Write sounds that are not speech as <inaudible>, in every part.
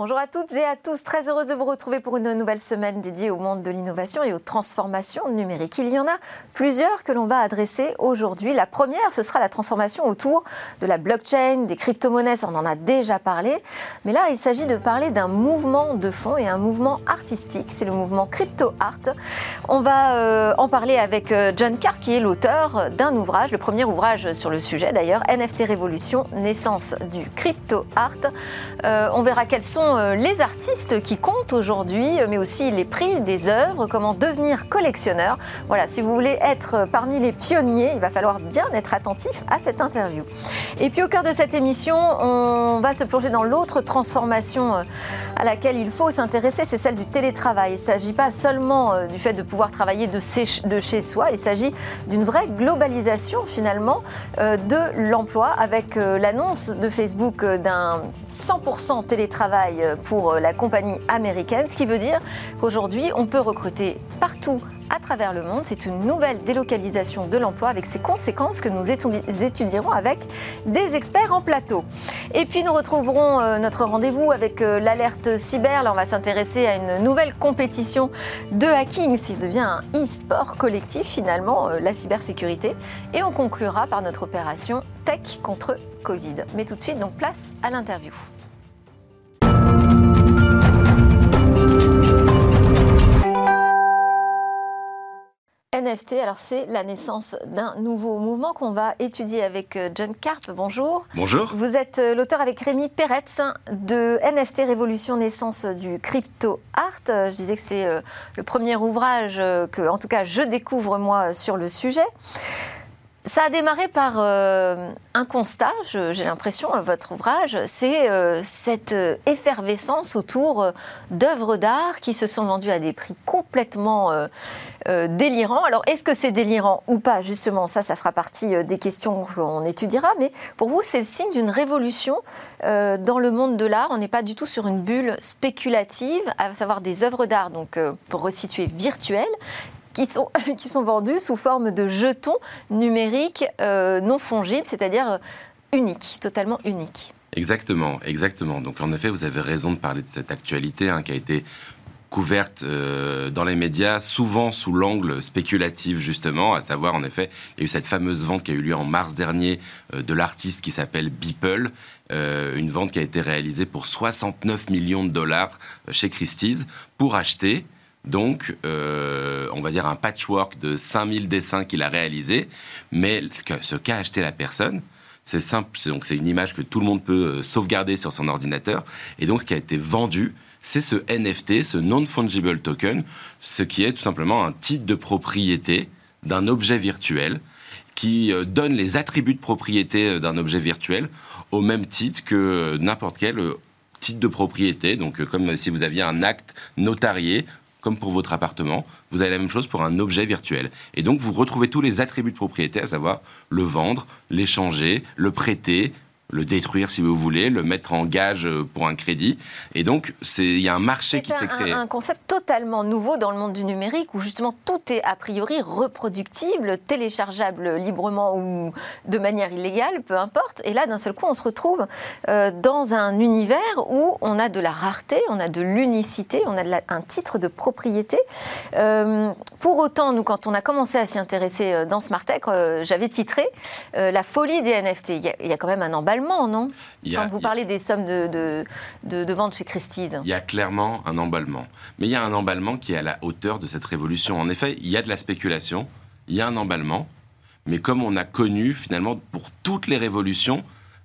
Bonjour à toutes et à tous, très heureuse de vous retrouver pour une nouvelle semaine dédiée au monde de l'innovation et aux transformations numériques. Il y en a plusieurs que l'on va adresser aujourd'hui. La première, ce sera la transformation autour de la blockchain, des crypto-monnaies, on en a déjà parlé. Mais là, il s'agit de parler d'un mouvement de fond et un mouvement artistique, c'est le mouvement Crypto Art. On va euh, en parler avec euh, John Carr, qui est l'auteur d'un ouvrage, le premier ouvrage sur le sujet d'ailleurs, NFT Révolution, naissance du Crypto Art. Euh, on verra quels sont euh, les artistes qui comptent aujourd'hui, mais aussi les prix des œuvres, comment devenir collectionneur. Voilà, si vous voulez être parmi les pionniers, il va falloir bien être attentif à cette interview. Et puis au cœur de cette émission, on va se plonger dans l'autre transformation euh, à laquelle il faut s'intéresser, c'est celle du télétravail. Il ne s'agit pas seulement euh, du fait de pouvoir travailler de chez soi, il s'agit d'une vraie globalisation finalement de l'emploi avec l'annonce de Facebook d'un 100% télétravail euh, pour euh, la compagnie américaine, ce qui veut dire qu'aujourd'hui, on peut recruter partout à travers le monde. C'est une nouvelle délocalisation de l'emploi avec ses conséquences que nous étudierons avec des experts en plateau. Et puis nous retrouverons euh, notre rendez-vous avec l'alerte cyber. Là, on va s'intéresser à une nouvelle compétition de hacking, qui devient un e-sport collectif finalement, la cybersécurité. Et on conclura par notre opération Tech contre Covid. Mais tout de suite, donc place à l'interview. NFT, alors c'est la naissance d'un nouveau mouvement qu'on va étudier avec euh, John Carp. Bonjour. Bonjour. Vous êtes euh, l'auteur avec Rémi Peretz de NFT Révolution Naissance du Crypto Art. Je disais que c'est euh, le premier ouvrage que, en tout cas, je découvre moi sur le sujet. Ça a démarré par euh, un constat, j'ai l'impression, à votre ouvrage, c'est euh, cette euh, effervescence autour d'œuvres d'art qui se sont vendues à des prix complètement délirants. Alors, est-ce que c'est délirant ou pas Justement, ça, ça fera partie des questions qu'on étudiera. Mais pour vous, c'est le signe d'une révolution dans le monde de l'art. On n'est pas du tout sur une bulle spéculative, à savoir des œuvres d'art, donc pour resituer virtuelles, qui sont, <laughs> qui sont vendus sous forme de jetons numériques euh, non fongibles, c'est-à-dire euh, uniques, totalement uniques. Exactement, exactement. Donc en effet, vous avez raison de parler de cette actualité hein, qui a été couverte euh, dans les médias, souvent sous l'angle spéculatif justement, à savoir en effet, il y a eu cette fameuse vente qui a eu lieu en mars dernier de l'artiste qui s'appelle Beeple, une vente qui a été réalisée pour 69 millions de dollars chez Christie's pour acheter donc, euh, on va dire un patchwork de 5000 dessins qu'il a réalisé, mais ce qu'a acheté la personne, c'est simple, donc c'est une image que tout le monde peut euh, sauvegarder sur son ordinateur, et donc ce qui a été vendu, c'est ce NFT, ce non-fungible token, ce qui est tout simplement un titre de propriété d'un objet virtuel qui euh, donne les attributs de propriété d'un objet virtuel au même titre que n'importe quel titre de propriété. Donc, comme si vous aviez un acte notarié comme pour votre appartement, vous avez la même chose pour un objet virtuel. Et donc, vous retrouvez tous les attributs de propriété, à savoir le vendre, l'échanger, le prêter, le détruire si vous voulez, le mettre en gage euh, pour un crédit. Et donc, il y a un marché qui s'est créé. un concept totalement nouveau dans le monde du numérique où justement tout est a priori reproductible, téléchargeable librement ou de manière illégale, peu importe. Et là, d'un seul coup, on se retrouve euh, dans un univers où on a de la rareté, on a de l'unicité, on a un titre de propriété. Euh, pour autant, nous, quand on a commencé à s'y intéresser dans Smartech, j'avais titré La folie des NFT. Il y, a, il y a quand même un emballement non Quand vous parlez des sommes de, de, vente chez Christie's. Il y a clairement un emballement. Mais il y a un emballement qui est à la hauteur de cette révolution. En effet, il y a de la spéculation, il y a un emballement, mais comme on a connu finalement pour toutes les révolutions,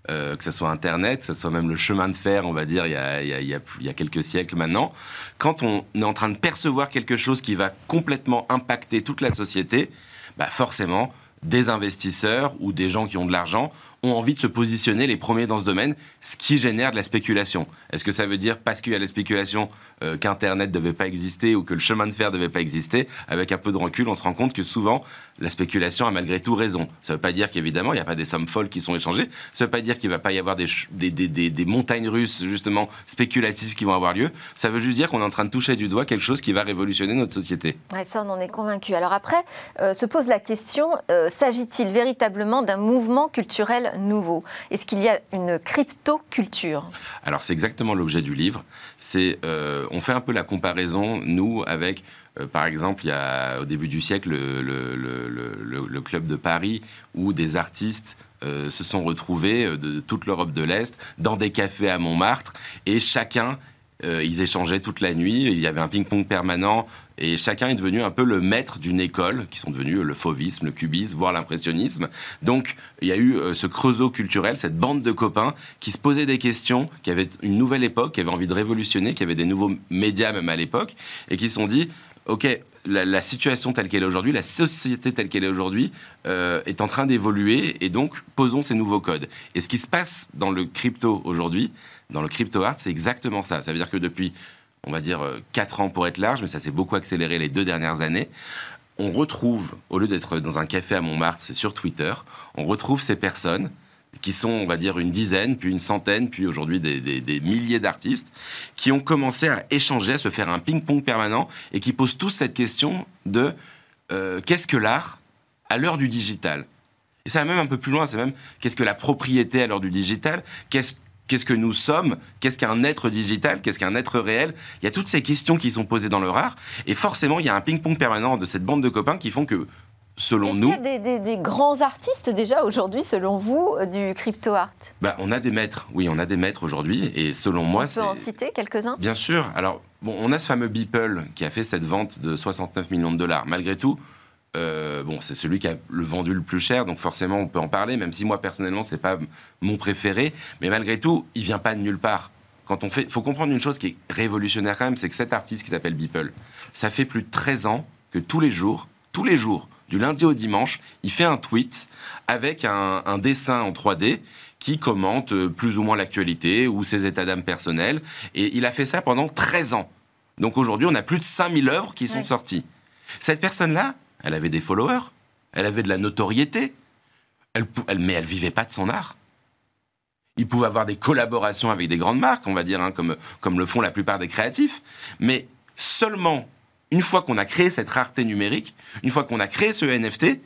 euh, que ce soit Internet, que ce soit même le chemin de fer, on va dire, il y, a, il, y a, il y a, quelques siècles maintenant, quand on est en train de percevoir quelque chose qui va complètement impacter toute la société, bah forcément, des investisseurs ou des gens qui ont de l'argent ont envie de se positionner les premiers dans ce domaine, ce qui génère de la spéculation. Est-ce que ça veut dire, parce qu'il y a la spéculation, euh, qu'Internet ne devait pas exister ou que le chemin de fer ne devait pas exister Avec un peu de recul, on se rend compte que souvent, la spéculation a malgré tout raison. Ça ne veut pas dire qu'évidemment, il n'y a pas des sommes folles qui sont échangées. Ça ne veut pas dire qu'il ne va pas y avoir des, montagnes russes, justement, spéculatives qui vont avoir lieu. Ça veut juste dire qu'on est en train de toucher du doigt quelque chose qui va révolutionner notre société. Ouais, ça, on en est convaincu. Alors après, euh, se pose la question, euh, s'agit-il véritablement d'un mouvement culturel nouveau Est-ce qu'il y a une crypto-culture? Alors c'est exactement l'objet du livre. C'est, euh, on fait un peu la comparaison, nous, avec euh, par exemple, il y a au début du siècle le, club de Paris où des artistes euh, se sont retrouvés de toute l'Europe de l'Est dans des cafés à Montmartre et chacun ils échangeaient toute la nuit, il y avait un ping-pong permanent, et chacun est devenu un peu le maître d'une école, qui sont devenus le fauvisme, le cubisme, voire l'impressionnisme. Donc, il y a eu euh, ce creusot culturel, cette bande de copains qui se posaient des questions, qui avaient une nouvelle époque, qui avaient envie de révolutionner, qui avaient des nouveaux médias même à l'époque, et qui se sont dit, OK, la, situation telle qu'elle est aujourd'hui, la société telle qu'elle est aujourd'hui, euh, est en train d'évoluer, et donc posons ces nouveaux codes. Et ce qui se passe dans le crypto aujourd'hui, dans le crypto art, c'est exactement ça. Ça veut dire que depuis on va dire, 4 euh, ans pour être large, mais ça s'est beaucoup accéléré les deux dernières années. On retrouve, au lieu d'être dans un café à Montmartre, c'est sur Twitter, on retrouve ces personnes qui sont, on va dire, une dizaine, puis une centaine, puis aujourd'hui des, milliers d'artistes, qui ont commencé à échanger, à se faire un ping-pong permanent, et qui posent tous cette question de euh, qu'est-ce que l'art à l'heure du digital? Et ça va même un peu plus loin, c'est même qu'est-ce que la propriété à l'heure du digital? Qu'est-ce Qu'est-ce que nous sommes? Qu'est-ce qu'un être digital? Qu'est-ce qu'un être réel? Il y a toutes ces questions qui sont posées dans le rare. Et forcément, il y a un ping-pong permanent de cette bande de copains qui font que, selon nous. Qu'il y a des, grands artistes déjà aujourd'hui, selon vous, euh, du crypto art? Bah, On a des maîtres, oui, on a des maîtres aujourd'hui. Et selon moi. On peut en citer quelques-uns? Bien sûr. Alors, bon, on a ce fameux Beeple qui a fait cette vente de 69 millions de dollars. Malgré tout, euh, bon, c'est celui qui a le vendu le plus cher, donc forcément on peut en parler, même si moi personnellement c'est pas mon préféré, mais malgré tout, il vient pas de nulle part. Quand on fait, faut comprendre une chose qui est révolutionnaire quand même, c'est que cet artiste qui s'appelle Beeple, ça fait plus de 13 ans que tous les jours, tous les jours, du lundi au dimanche, il fait un tweet avec un, un dessin en 3D qui commente euh, plus ou moins l'actualité ou ses états d'âme personnels. Et il a fait ça pendant 13 ans. Donc aujourd'hui, on a plus de 5000 œuvres qui sont sorties. Cette personne-là, elle avait des followers, elle avait de la notoriété, elle, mais elle vivait pas de son art. Il pouvait avoir des collaborations avec des grandes marques, on va dire, hein, comme le font la plupart des créatifs, mais seulement une fois qu'on a créé cette rareté numérique, une fois qu'on a créé ce NFT,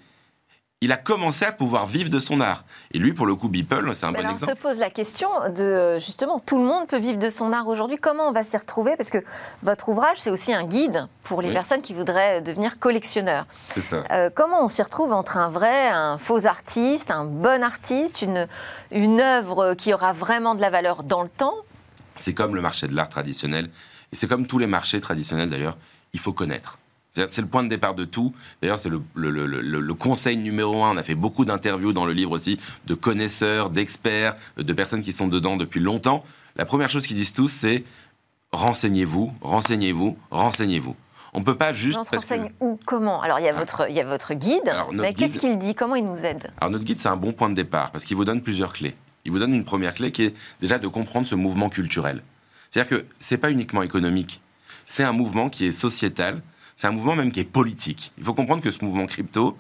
il a commencé à pouvoir vivre de son art. Et lui, pour le coup, Beeple, c'est un bon exemple. On se pose la question de, justement, tout le monde peut vivre de son art aujourd'hui. Comment on va s'y retrouver? Parce que votre ouvrage, c'est aussi un guide pour les personnes qui voudraient devenir collectionneurs. C'est ça. Euh, comment on s'y retrouve entre un vrai, un faux artiste, un bon artiste, une, une œuvre qui aura vraiment de la valeur dans le temps? C'est comme le marché de l'art traditionnel. Et c'est comme tous les marchés traditionnels, d'ailleurs. Il faut connaître. C'est le point de départ de tout. D'ailleurs, c'est le, conseil numéro un. On a fait beaucoup d'interviews dans le livre aussi de connaisseurs, d'experts, de personnes qui sont dedans depuis longtemps. La première chose qu'ils disent tous, c'est renseignez-vous, renseignez-vous, renseignez-vous. On ne peut pas juste. On se renseigne où Comment? Alors, il y a votre, il y a votre guide, mais qu'est-ce qu'il dit? Comment il nous aide? Alors, notre guide, c'est un bon point de départ parce qu'il vous donne plusieurs clés. Il vous donne une première clé qui est déjà de comprendre ce mouvement culturel. C'est-à-dire que ce n'est pas uniquement économique, c'est un mouvement qui est sociétal, c'est un mouvement même qui est politique. Il faut comprendre que ce mouvement crypto,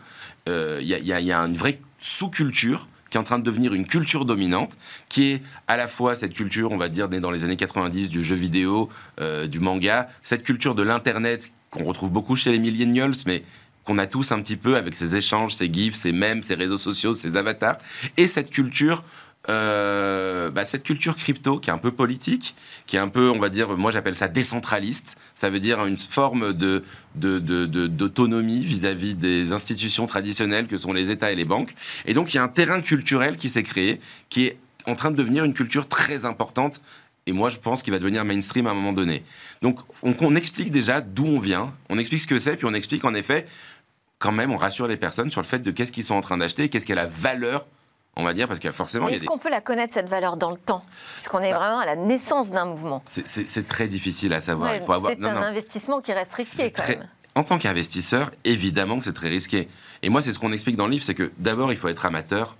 euh, il y, a une vraie sous-culture qui est en train de devenir une culture dominante, qui est à la fois cette culture, on va dire, née dans les années 90 du jeu vidéo, euh, du manga, cette culture de l'Internet qu'on retrouve beaucoup chez les millennials, mais qu'on a tous un petit peu avec ces échanges, ces gifs, ces mèmes, ces réseaux sociaux, ces avatars, et cette culture euh, bah, cette culture crypto qui est un peu politique, qui est un peu, on va dire, moi j'appelle ça décentraliste. Ça veut dire une forme de, d'autonomie vis-à-vis des institutions traditionnelles que sont les États et les banques. Et donc il y a un terrain culturel qui s'est créé, qui est en train de devenir une culture très importante. Et moi, je pense qu'il va devenir mainstream à un moment donné. Donc, on, on explique déjà d'où on vient, on explique ce que c'est, puis on explique en effet, quand même, on rassure les personnes sur le fait de qu'est-ce qu'ils sont en train d'acheter, qu'est-ce qu'est la valeur on va dire, parce qu'il y a forcément. Est-ce qu'on peut la connaître, cette valeur, dans le temps? Puisqu'on est bah. vraiment à la naissance d'un mouvement. C'est très difficile à savoir. c'est un investissement qui reste risqué, quand même. En tant qu'investisseur, évidemment que c'est très risqué. Et moi, c'est ce qu'on explique dans le livre c'est que d'abord, il faut être amateur,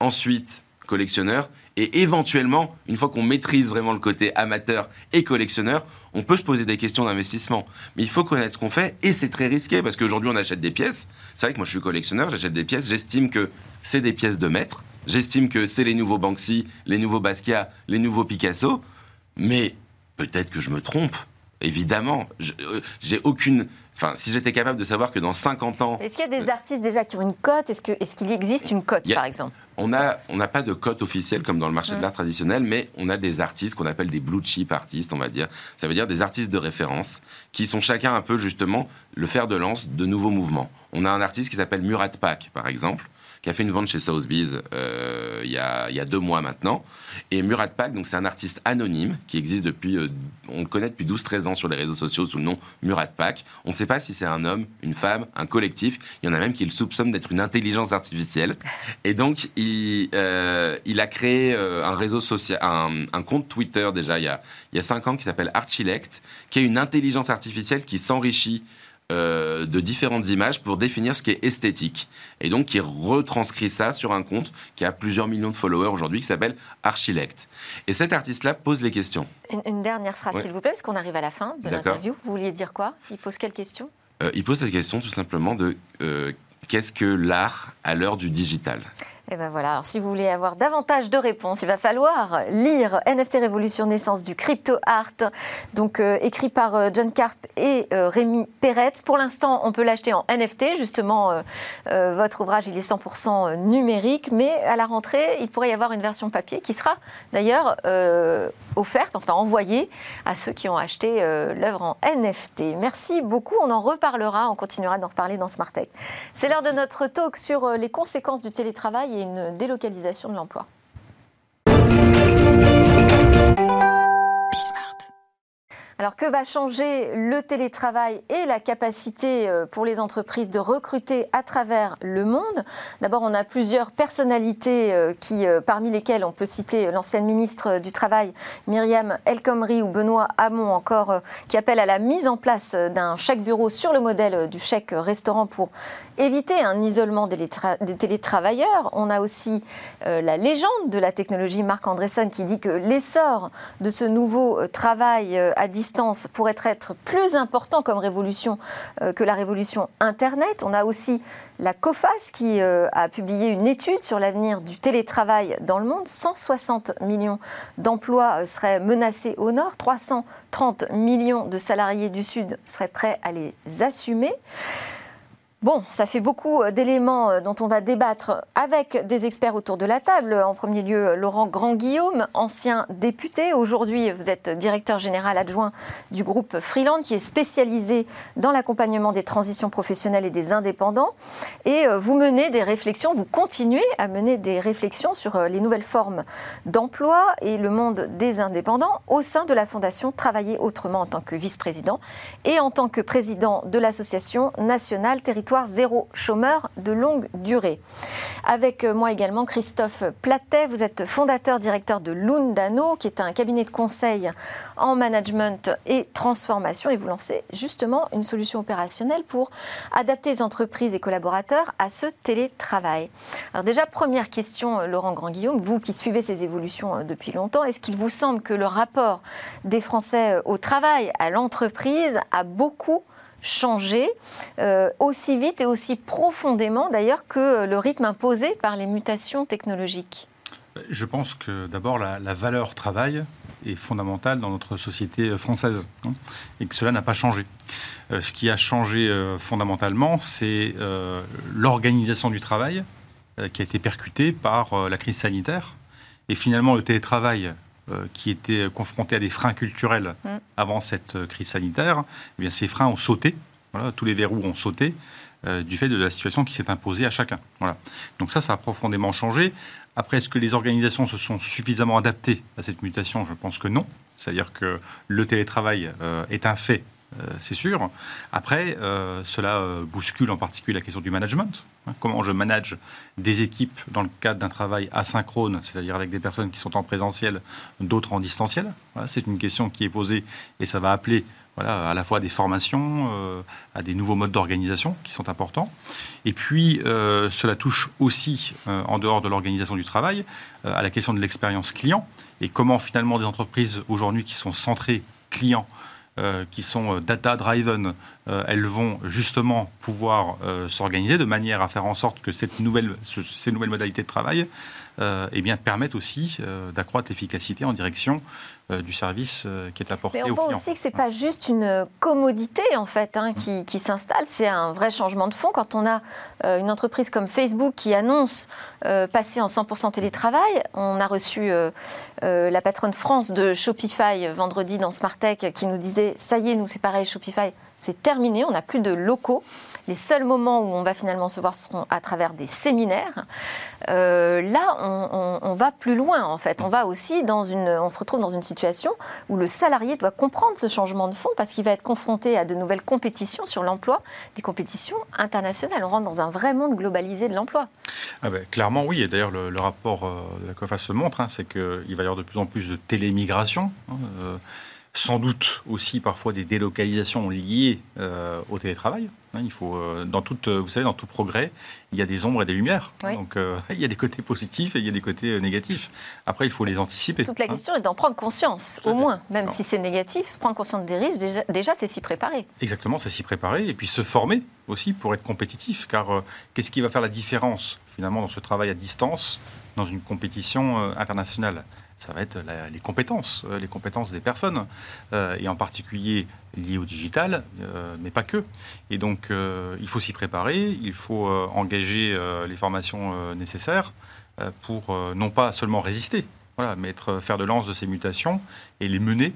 ensuite collectionneur, et éventuellement, une fois qu'on maîtrise vraiment le côté amateur et collectionneur, on peut se poser des questions d'investissement. Mais il faut connaître ce qu'on fait, et c'est très risqué, parce qu'aujourd'hui, on achète des pièces. C'est vrai que moi, je suis collectionneur, j'achète des pièces, j'estime que c'est des pièces de maître. J'estime que c'est les nouveaux Banksy, les nouveaux Basquiat, les nouveaux Picasso. Mais peut-être que je me trompe. Évidemment, euh, j'ai aucune Enfin, si j'étais capable de savoir que dans 50 ans. Est-ce qu'il y a des artistes déjà qui ont une cote? Est-ce qu'il est qu'il existe une cote, par exemple? On n'a on pas de cote officielle comme dans le marché de l'art traditionnel, mais on a des artistes qu'on appelle des blue chip artistes, on va dire. Ça veut dire des artistes de référence qui sont chacun un peu justement le fer de lance de nouveaux mouvements. On a un artiste qui s'appelle Murat Pak, par exemple, qui a fait une vente chez Sotheby's euh, il, y a, deux mois maintenant. Et Murat Pak, donc c'est un artiste anonyme qui existe depuis, euh, on le connaît depuis 12-13 ans sur les réseaux sociaux sous le nom Murat Pak. On ne sait pas si c'est un homme, une femme, un collectif. Il y en a même qui le soupçonnent d'être une intelligence artificielle. Et donc il, euh, a créé un réseau social, un, compte Twitter déjà il y a, il y a 5 ans qui s'appelle Archilect, qui est une intelligence artificielle qui s'enrichit euh, de différentes images pour définir ce qui est esthétique. Et donc qui retranscrit ça sur un compte qui a plusieurs millions de followers aujourd'hui, qui s'appelle Archilect. Et cet artiste-là pose les questions. Une, dernière phrase, s'il vous plaît, parce qu'on arrive à la fin de l'interview. Vous vouliez dire quoi? Il pose quelle question euh, Il pose cette question tout simplement de euh, qu'est-ce que l'art à l'heure du digital? Et eh ben voilà, alors si vous voulez avoir davantage de réponses, il va falloir lire NFT Révolution Naissance du Crypto Art, donc euh, écrit par euh, John Carp et euh, Rémi Peretz. Pour l'instant, on peut l'acheter en NFT, justement, votre ouvrage il est 100% numérique, mais à la rentrée, il pourrait y avoir une version papier qui sera d'ailleurs offerte, enfin envoyée à ceux qui ont acheté l'œuvre en NFT. Merci beaucoup, on en reparlera, on continuera d'en reparler dans Smart Tech. C'est l'heure de notre talk sur les conséquences du télétravail et une délocalisation de l'emploi. Alors que va changer le télétravail et la capacité euh, pour les entreprises de recruter à travers le monde? D'abord, on a plusieurs personnalités euh, euh, parmi lesquelles on peut citer l'ancienne ministre du Travail Myriam El Khomri ou Benoît Hamon encore, qui appellent à la mise en place d'un chèque bureau sur le modèle du chèque restaurant pour éviter un isolement des, télétravailleurs. On a aussi la légende de la technologie Marc Andreessen qui dit que l'essor de ce nouveau travail à distance pourrait être plus important comme révolution euh, que la révolution Internet. On a aussi la COFAS qui euh, a publié une étude sur l'avenir du télétravail dans le monde. 160 millions d'emplois euh, seraient menacés au nord, 330 millions de salariés du sud seraient prêts à les assumer. Bon, ça fait beaucoup euh, d'éléments euh, dont on va débattre avec des experts autour de la table. En premier lieu, Laurent Grand-Guillaume, ancien député. Aujourd'hui, vous êtes directeur général adjoint du groupe Freeland, qui est spécialisé dans l'accompagnement des transitions professionnelles et des indépendants. Et euh, vous menez des réflexions, vous continuez à mener des réflexions sur les nouvelles formes d'emploi et le monde des indépendants au sein de la Fondation Travailler autrement en tant que vice-président et en tant que président de l'Association nationale zéro chômeur de longue durée. Avec euh, moi également Christophe Platet, vous êtes fondateur directeur de Lundano, qui est un cabinet de conseil en management et transformation, et vous lancez justement une solution opérationnelle pour adapter les entreprises et collaborateurs à ce télétravail. Alors déjà, première question, euh, Laurent Grand-Guillaume, vous qui suivez ces évolutions euh, depuis longtemps, est-ce qu'il vous semble que le rapport des Français au travail, à l'entreprise, a beaucoup changer euh, aussi vite et aussi profondément d'ailleurs que le rythme imposé par les mutations technologiques Je pense que d'abord la, valeur travail est fondamentale dans notre société française hein, et que cela n'a pas changé. Euh, ce qui a changé euh, fondamentalement, c'est l'organisation du travail qui a été percutée par la crise sanitaire. Et finalement, le télétravail euh, qui étaient confrontés à des freins culturels mm. avant cette euh, crise sanitaire, eh bien, ces freins ont sauté. tous les verrous ont sauté euh, du fait de la situation qui s'est imposée à chacun. Voilà. Donc ça, ça a profondément changé. Après, est-ce que les organisations se sont suffisamment adaptées à cette mutation? Je pense que non. C'est-à-dire que le télétravail est un fait euh, c'est sûr. Après, euh, cela euh, bouscule en particulier la question du management. Hein. comment je manage des équipes dans le cadre d'un travail asynchrone, c'est-à-dire avec des personnes qui sont en présentiel, d'autres en distanciel. c'est une question qui est posée et ça va appeler voilà, à la fois des formations, à des nouveaux modes d'organisation qui sont importants. Et puis, cela touche aussi, en dehors de l'organisation du travail, à la question de l'expérience client et comment finalement des entreprises aujourd'hui qui sont centrées clients euh, qui sont euh, data-driven, euh, elles vont justement pouvoir s'organiser de manière à faire en sorte que cette nouvelle, ces nouvelles modalités de travail eh bien, permettent aussi d'accroître l'efficacité en direction du service qui est apporté Mais on voit aussi que ce n'est pas juste une commodité en fait hein, qui, qui s'installe, c'est un vrai changement de fond. Quand on a une entreprise comme Facebook qui annonce passer en 100% télétravail, on a reçu la patronne France de Shopify vendredi dans Smart Tech qui nous disait ça y est, nous c'est pareil, Shopify, c'est terminé, on n'a plus de locaux. Les seuls moments où on va finalement se voir seront à travers des séminaires. Euh, là, on, va plus loin en fait. On va aussi dans une, on se retrouve dans une situation où le salarié doit comprendre ce changement de fond parce qu'il va être confronté à de nouvelles compétitions sur l'emploi, des compétitions internationales. On rentre dans un vrai monde globalisé de l'emploi. Ah ben, clairement, oui. Et d'ailleurs, le, rapport euh, de la COFA se montre, hein, c'est qu'il va y avoir de plus en plus de télémigration. Hein, euh, sans doute aussi parfois des délocalisations liées euh, au télétravail. Hein, il faut, euh, dans toute, vous savez, dans tout progrès, il y a des ombres et des lumières. Donc, euh, <laughs> il y a des côtés positifs et il y a des côtés négatifs. Après, il faut les anticiper. Toute la hein. question est d'en prendre conscience, au moins. Même si c'est négatif, prendre conscience des risques, déjà, déjà c'est s'y préparer. Exactement, c'est s'y préparer. Et puis se former aussi pour être compétitif. Car qu'est-ce qui va faire la différence, finalement, dans ce travail à distance, dans une compétition internationale ça va être les compétences, euh, les compétences des personnes, euh, et en particulier liées au digital, euh, mais pas que. Et donc, il faut s'y préparer, il faut engager les formations nécessaires pour non pas seulement résister, mais être, faire de lance de ces mutations et les mener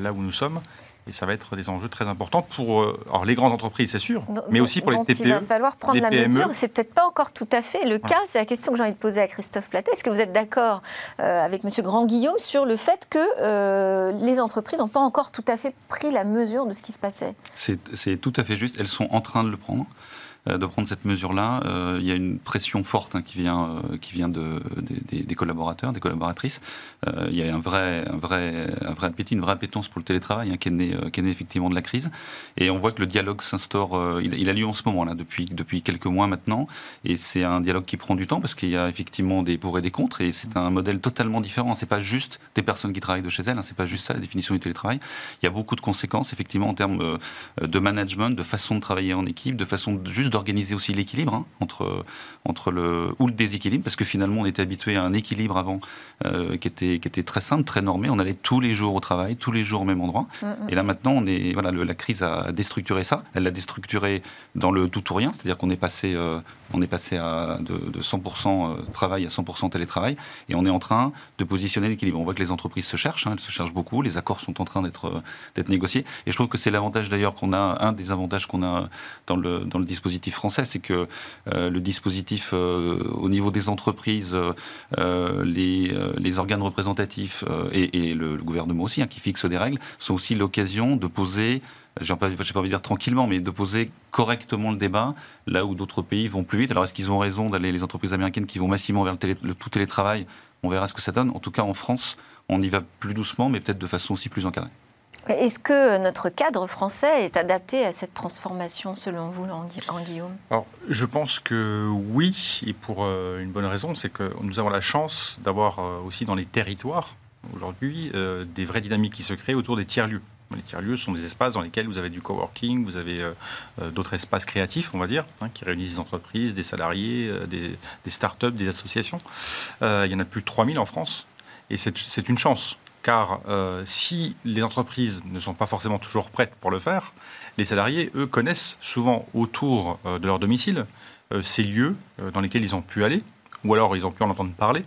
là où nous sommes et ça va être des enjeux très importants pour euh, alors les grandes entreprises, c'est sûr, mais aussi pour les TPE. Il va falloir prendre la PME. mesure. C'est peut-être pas encore tout à fait le cas. C'est la question que j'ai envie de poser à Christophe Platet. Est-ce que vous êtes d'accord euh, avec Monsieur Grand-Guillaume sur le fait que euh, les entreprises n'ont pas encore tout à fait pris la mesure de ce qui se passait? C'est tout à fait juste. Elles sont en train de le prendre. Euh, de prendre cette mesure-là. Euh, il y a une pression forte hein, qui vient, euh, qui vient de, des, collaborateurs, des collaboratrices. il y a un vrai, un, vrai, un vrai appétit, une vraie appétence pour le télétravail hein, qui, est né, qui est né effectivement de la crise. Et on voit que le dialogue s'instaure, il, a lieu en ce moment, là, depuis, depuis quelques mois maintenant. Et c'est un dialogue qui prend du temps parce qu'il y a effectivement des pour et des contre. Et c'est un modèle totalement différent. C'est pas juste des personnes qui travaillent de chez elles, hein, c'est pas juste ça la définition du télétravail. Il y a beaucoup de conséquences effectivement en termes de management, de façon de travailler en équipe, de façon juste d'organiser aussi l'équilibre hein, entre, entre le, ou le déséquilibre, parce que finalement on était habitué à un équilibre avant euh, qui, était, qui était très simple, très normé. On allait tous les jours au travail, tous les jours au même endroit. Mm, mm. Et là maintenant, on est, voilà, la crise a déstructuré ça. Elle l'a déstructuré dans le tout ou rien, c'est-à-dire qu'on est passé, euh, on est passé à, de, de 100% euh, travail à 100% télétravail, et on est en train de positionner l'équilibre. On voit que les entreprises se cherchent, hein, elles se cherchent beaucoup, les accords sont en train d'être d'être négociés. Et je trouve que c'est l'avantage d'ailleurs qu'on a, un des avantages qu'on a dans le, dans le dispositif français, c'est que euh, le dispositif euh, au niveau des entreprises, euh, les, organes représentatifs et, le, gouvernement aussi, hein, qui fixent des règles, sont aussi l'occasion de poser j'ai pas, envie de dire tranquillement, mais de poser correctement le débat, là où d'autres pays vont plus vite. Alors est-ce qu'ils ont raison d'aller, les entreprises américaines qui vont massivement vers le, le, tout télétravail? On verra ce que ça donne. En tout cas, en France, on y va plus doucement, mais peut-être de façon aussi plus encadrée. Est-ce que notre cadre français est adapté à cette transformation, selon vous, Guillaume Alors, Je pense que oui, et pour euh, une bonne raison, c'est que nous avons la chance d'avoir euh, aussi dans les territoires, aujourd'hui, euh, des vraies dynamiques qui se créent autour des tiers-lieux. Les tiers-lieux sont des espaces dans lesquels vous avez du coworking, vous avez d'autres espaces créatifs, on va dire, hein, qui réunissent des entreprises, des salariés, des, des start-up, des associations. il y en a plus de 3000 en France, et c'est une chance car euh, si les entreprises ne sont pas forcément toujours prêtes pour le faire, les salariés, eux, connaissent souvent autour euh, de leur domicile euh, ces lieux dans lesquels ils ont pu aller, ou alors ils ont pu en entendre parler,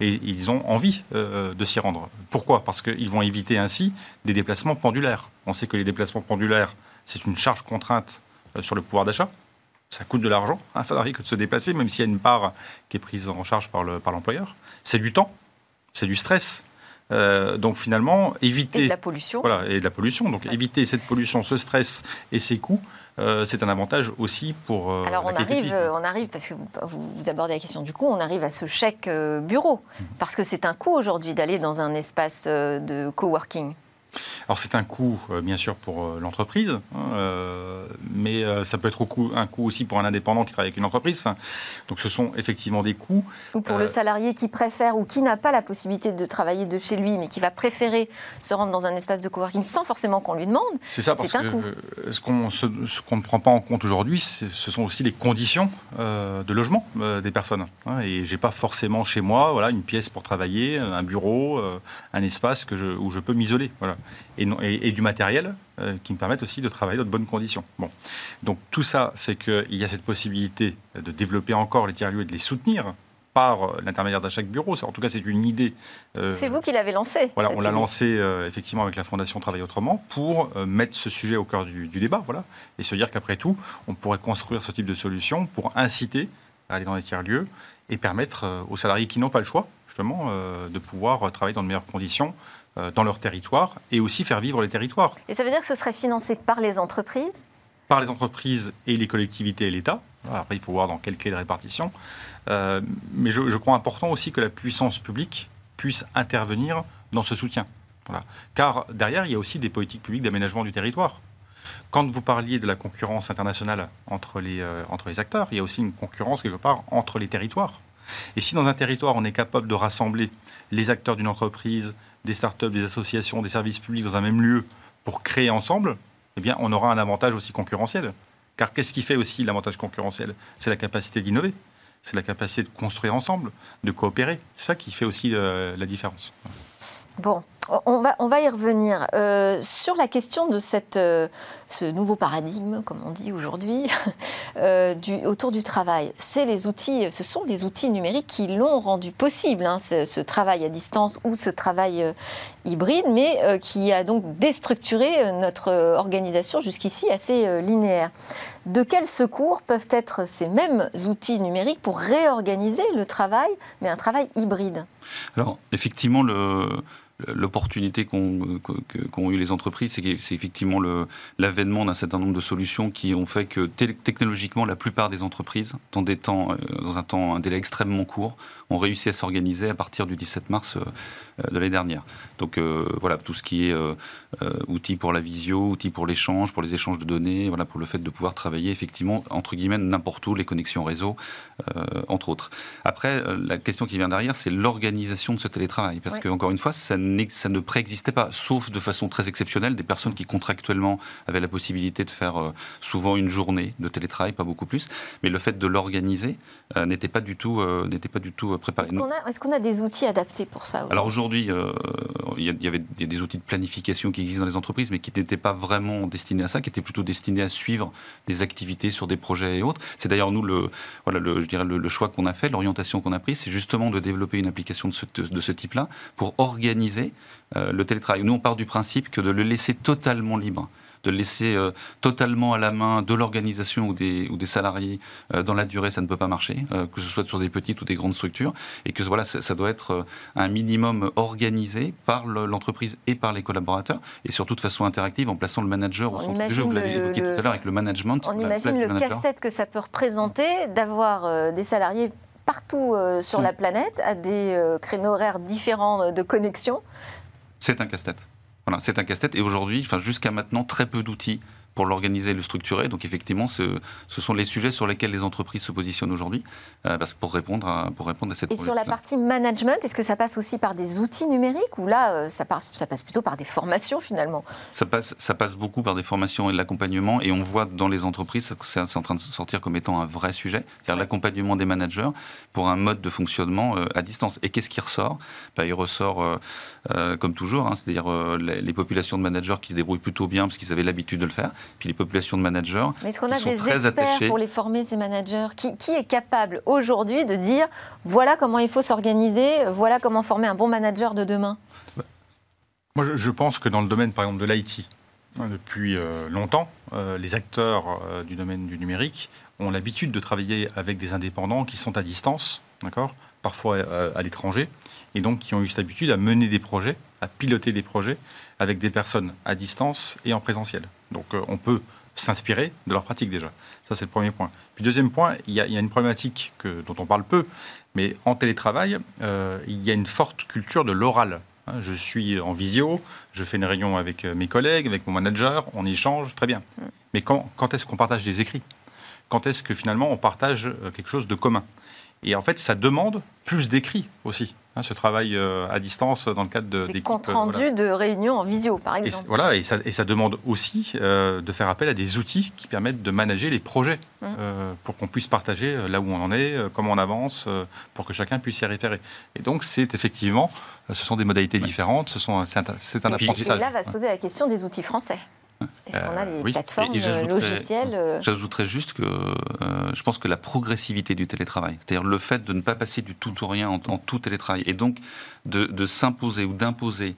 et ils ont envie de s'y rendre. Pourquoi? Parce qu'ils vont éviter ainsi des déplacements pendulaires. On sait que les déplacements pendulaires, c'est une charge contrainte sur le pouvoir d'achat. Ça coûte de l'argent à un salarié que de se déplacer, même s'il y a une part qui est prise en charge par l'employeur. C'est du temps, c'est du stress, euh, donc finalement, éviter... Et de la pollution. Voilà, et de la pollution. Donc éviter cette pollution, ce stress et ces coûts, euh, c'est un avantage aussi pour. Euh, Alors on arrive, on arrive, parce que vous, vous, abordez la question du coût, on arrive à ce chèque bureau. Parce que c'est un coût aujourd'hui d'aller dans un espace de coworking. Alors c'est un coût, euh, bien sûr, pour euh, l'entreprise, hein, euh, mais ça peut être un coût aussi pour un indépendant qui travaille avec une entreprise. donc ce sont effectivement des coûts. Ou pour le salarié qui préfère ou qui n'a pas la possibilité de travailler de chez lui, mais qui va préférer se rendre dans un espace de coworking sans forcément qu'on lui demande. C'est ça, parce que ce qu'on ne prend pas en compte aujourd'hui, ce sont aussi les conditions de logement des personnes. Hein, et j'ai pas forcément chez moi voilà, une pièce pour travailler, un bureau, un espace que je, où je peux m'isoler. Voilà et, du matériel euh, qui me permettent aussi de travailler dans de bonnes conditions. Bon. Donc tout ça fait qu'il y a cette possibilité de développer encore les tiers-lieux et de les soutenir par euh, l'intermédiaire d'un chaque bureau. En tout cas, c'est une idée. Euh, c'est vous qui l'avez lancé. Voilà, on l'a lancé effectivement avec la Fondation Travail Autrement pour mettre ce sujet au cœur du, débat, voilà, et se dire qu'après tout, on pourrait construire ce type de solution pour inciter à aller dans les tiers-lieux et permettre aux salariés qui n'ont pas le choix, justement, de pouvoir travailler dans de meilleures conditions dans leur territoire et aussi faire vivre les territoires. Et ça veut dire que ce serait financé par les entreprises? Par les entreprises et les collectivités et l'État. Après, il faut voir dans quelle clé de répartition. Euh, mais je, crois important aussi que la puissance publique puisse intervenir dans ce soutien. Voilà. Car derrière, il y a aussi des politiques publiques d'aménagement du territoire. Quand vous parliez de la concurrence internationale entre les, euh, entre les acteurs, il y a aussi une concurrence quelque part entre les territoires. Et si dans un territoire, on est capable de rassembler les acteurs d'une entreprise, des startups, des associations, des services publics dans un même lieu pour créer ensemble, eh bien, on aura un avantage aussi concurrentiel. Car qu'est-ce qui fait aussi l'avantage concurrentiel? C'est la capacité d'innover, c'est la capacité de construire ensemble, de coopérer. C'est ça qui fait aussi euh, la différence. Bon, on va, y revenir. Euh, sur la question de cette, euh, ce nouveau paradigme, comme on dit aujourd'hui, <laughs> euh, autour du travail, ce sont les outils numériques qui l'ont rendu possible, hein, ce, travail à distance ou ce travail hybride, mais qui a donc déstructuré notre organisation jusqu'ici assez linéaire. De quel secours peuvent être ces mêmes outils numériques pour réorganiser le travail, mais un travail hybride? Alors, effectivement, le l'opportunité qu'ont eu les entreprises, c'est effectivement l'avènement d'un certain nombre de solutions qui ont fait que technologiquement, la plupart des entreprises, dans, des temps, euh, dans un temps, un délai extrêmement court, ont réussi à s'organiser à partir du 17 mars euh, de l'année dernière. Donc euh, voilà, tout ce qui est outils pour la visio, outils pour l'échange, pour les échanges de données, voilà, pour le fait de pouvoir travailler effectivement, entre guillemets, n'importe où, les connexions réseau, entre autres. Après, la question qui vient derrière, c'est l'organisation de ce télétravail. Parce que, encore une fois, ça ça ne préexistait pas, sauf de façon très exceptionnelle, des personnes qui contractuellement avaient la possibilité de faire euh, souvent une journée de télétravail, pas beaucoup plus. Mais le fait de l'organiser euh, n'était pas du tout, euh, n'était pas du tout préparé. Est-ce qu'on a, des outils adaptés pour ça Alors aujourd'hui, il y, avait des, outils de planification qui existent dans les entreprises, mais qui n'étaient pas vraiment destinés à ça, qui étaient plutôt destinés à suivre des activités sur des projets et autres. C'est d'ailleurs nous le, voilà, le, je dirais le, choix qu'on a fait, l'orientation qu'on a prise, c'est justement de développer une application de ce, de ce type-là pour organiser euh, le télétravail. Nous, on part du principe que de le laisser totalement libre de le laisser euh, totalement à la main de l'organisation ou des, ou des salariés euh, dans la durée, ça ne peut pas marcher, que ce soit sur des petites ou des grandes structures, et que voilà, ça, doit être un minimum organisé par l'entreprise et par les collaborateurs, et surtout de façon interactive en plaçant le manager au centre du jeu. Vous l'avez évoqué tout à l'heure avec le management. On imagine le casse-tête que ça peut représenter d'avoir des salariés partout euh, sur la planète, à des euh, créneaux horaires différents de connexion C'est un casse-tête. Voilà, c'est un casse-tête. Et aujourd'hui, enfin, jusqu'à maintenant, très peu d'outils pour l'organiser et le structurer. Donc effectivement, ce, ce, sont les sujets sur lesquels les entreprises se positionnent aujourd'hui euh, pour, répondre à, pour répondre à cette Et sur la partie management, est-ce que ça passe aussi par des outils numériques ou là, euh, ça passe, ça passe plutôt par des formations finalement? Ça passe, ça passe beaucoup par des formations et de l'accompagnement. Et on voit dans les entreprises que c'est en train de sortir comme étant un vrai sujet, c'est-à-dire l'accompagnement des managers pour un mode de fonctionnement euh, à distance. Et qu'est-ce qui ressort? Bah, Il ressort comme toujours, hein, c'est-à-dire les, les populations de managers qui se débrouillent plutôt bien parce qu'ils avaient l'habitude de le faire puis les populations de managers. Mais est-ce qu'on a des experts pour les former, ces managers? Qui, qui, est capable aujourd'hui de dire voilà comment il faut s'organiser, voilà comment former un bon manager de demain? Moi, je, pense que dans le domaine, par exemple, de l'IT, hein, depuis euh, longtemps, euh, les acteurs euh, du domaine du numérique ont l'habitude de travailler avec des indépendants qui sont à distance, d'accord parfois à l'étranger, et donc qui ont eu cette habitude à mener des projets, à piloter des projets avec des personnes à distance et en présentiel. Donc euh, on peut s'inspirer de leur pratique déjà. Ça, c'est le premier point. Puis deuxième point, il y a, une problématique que, dont on parle peu, mais en télétravail, euh, il y a une forte culture de l'oral. Hein, Je suis en visio, je fais une réunion avec euh, mes collègues, avec mon manager, on échange, très bien. Mais quand, quand est-ce qu'on partage des écrits? Quand est-ce que finalement on partage quelque chose de commun? Et en fait, ça demande plus d'écrits aussi. Hein, ce travail euh, à distance dans le cadre de, Des d'équipes, comptes euh, rendus voilà. de réunions en visio, par Et, exemple. voilà, et ça, et ça demande aussi euh, de faire appel à des outils qui permettent de manager les projets euh, pour qu'on puisse partager là où on en est, comment on avance, euh, pour que chacun puisse y référer. Et donc, c'est effectivement, ce sont des modalités différentes, ce sont, un- c'est un, c'est un Et apprentissage. là va se poser la question des outils français. Est-ce qu'on a Euh, les oui. plateformes Et- et j'ajouterais- logicielles euh, J'ajouterais juste que euh, je pense que la progressivité du télétravail, c'est-à-dire le fait de ne pas passer du tout au rien en, en tout télétravail, et donc de, de s'imposer ou d'imposer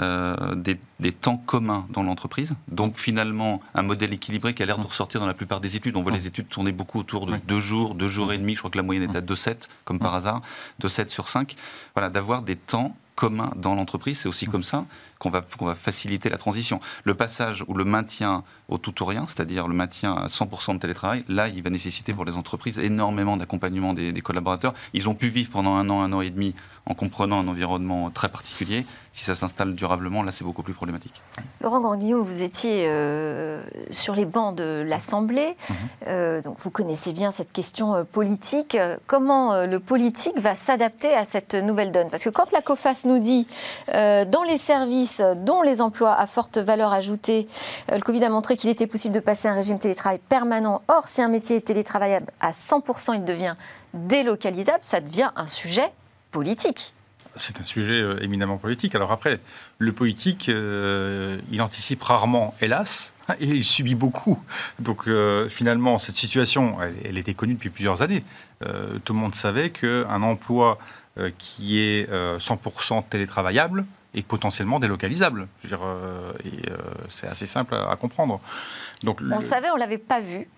euh, des, des temps communs dans l'entreprise. Donc finalement, un modèle équilibré qui a l'air de ressortir dans la plupart des études. On voit les études tourner beaucoup autour de Oui. deux jours, deux jours et demi. Je crois que la moyenne est à 2,7, comme par hasard, 2,7 sur 5. Voilà, d'avoir des temps communs dans l'entreprise, c'est aussi comme ça qu'on va, qu'on va faciliter la transition. Le passage ou le maintien au tout ou rien, c'est-à-dire le maintien à 100% de télétravail, là, il va nécessiter pour les entreprises énormément d'accompagnement des, des collaborateurs. Ils ont pu vivre pendant un an, un an et demi en comprenant un environnement très particulier. Si ça s'installe durablement, là, c'est beaucoup plus problématique. Laurent Grandguillaume, vous étiez euh, sur les bancs de l'Assemblée, Mhm. Euh, donc vous connaissez bien cette question euh, politique. Comment le politique va s'adapter à cette nouvelle donne? Parce que quand la COFAS nous dit, euh, dans les services, dont les emplois à forte valeur ajoutée, euh, le Covid a montré qu'il était possible de passer un régime télétravail permanent. Or, si un métier est télétravaillable à 100%, il devient délocalisable, ça devient un sujet politique. C'est un sujet euh, éminemment politique. Alors après, le politique, euh, il anticipe rarement, hélas, <laughs> et il subit beaucoup. Donc finalement, cette situation, elle, était connue depuis plusieurs années. Tout le monde savait qu'un emploi qui est euh, 100% télétravaillable est potentiellement délocalisable. Je veux dire, euh, et, euh, c'est assez simple à, à comprendre. Donc, On le savait, on ne l'avait pas vu.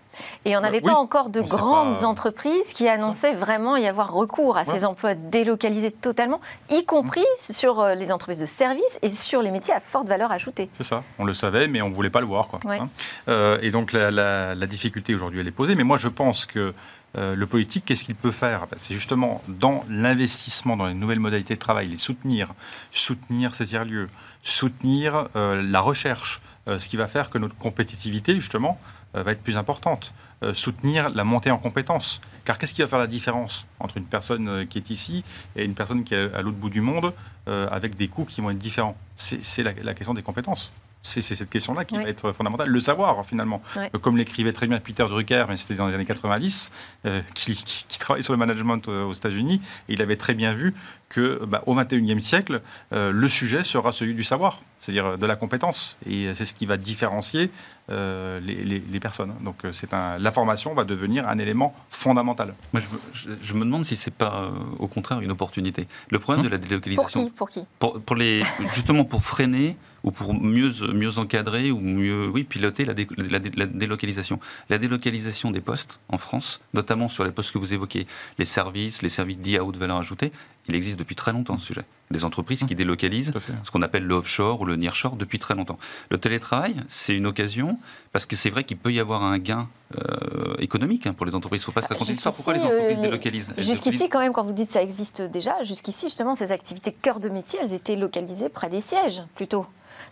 Et on n'avait oui, pas encore de grandes pas. entreprises qui annonçaient vraiment y avoir recours à ces emplois délocalisés totalement, y compris sur euh, les entreprises de services et sur les métiers à forte valeur ajoutée. C'est ça, on le savait, mais on ne voulait pas le voir. Quoi, Ouais. hein. Euh, et donc la, la- la difficulté aujourd'hui, elle est posée. Mais moi, je pense que euh, le politique, qu'est-ce qu'il peut faire Ben, C'est justement dans l'investissement dans les nouvelles modalités de travail, les soutenir, soutenir ces tiers-lieux, soutenir euh, la recherche, euh, ce qui va faire que notre compétitivité, justement, va être plus importante. Soutenir la montée en compétences. Car qu'est-ce qui va faire la différence entre une personne qui est ici et une personne qui est à l'autre bout du monde avec des coûts qui vont être différents? C'est la question des compétences. C'est cette question-là qui Oui. va être fondamentale. Le savoir, finalement. Ouais. Euh, Comme l'écrivait très bien Peter Drucker, mais c'était dans les années 90, euh, qui, qui, qui travaillait sur le management euh, aux États-Unis, et il avait très bien vu que bah, au 21e siècle, euh, le sujet sera celui du savoir, c'est-à-dire de la compétence. Et c'est ce qui va différencier euh, les, les- les personnes. Donc c'est un, la formation va devenir un élément fondamental. Moi, je, me- je- je me demande si c'est pas, euh, au contraire, une opportunité. Le problème de la Pour délocalisation, qui? Pour qui? Pour, pour les, justement pour freiner ou pour mieux, mieux encadrer ou mieux oui, piloter la, dé- la dé- la délocalisation. La délocalisation des postes en France, notamment sur les postes que vous évoquez, les services, les services dits à haute valeur ajoutée, il existe depuis très longtemps ce sujet. Des entreprises qui délocalisent à fait. ce qu'on appelle le offshore ou le nearshore depuis très longtemps. Le télétravail, c'est une occasion parce que c'est vrai qu'il peut y avoir un gain euh, économique hein, pour les entreprises. Il ne faut pas se raconter l'histoire. Pourquoi les entreprises euh, délocalisent? Jusqu'ici, délocalisent- quand même, quand vous dites ça existe déjà, jusqu'ici, justement, ces activités cœur de métier, elles étaient localisées près des sièges, plutôt.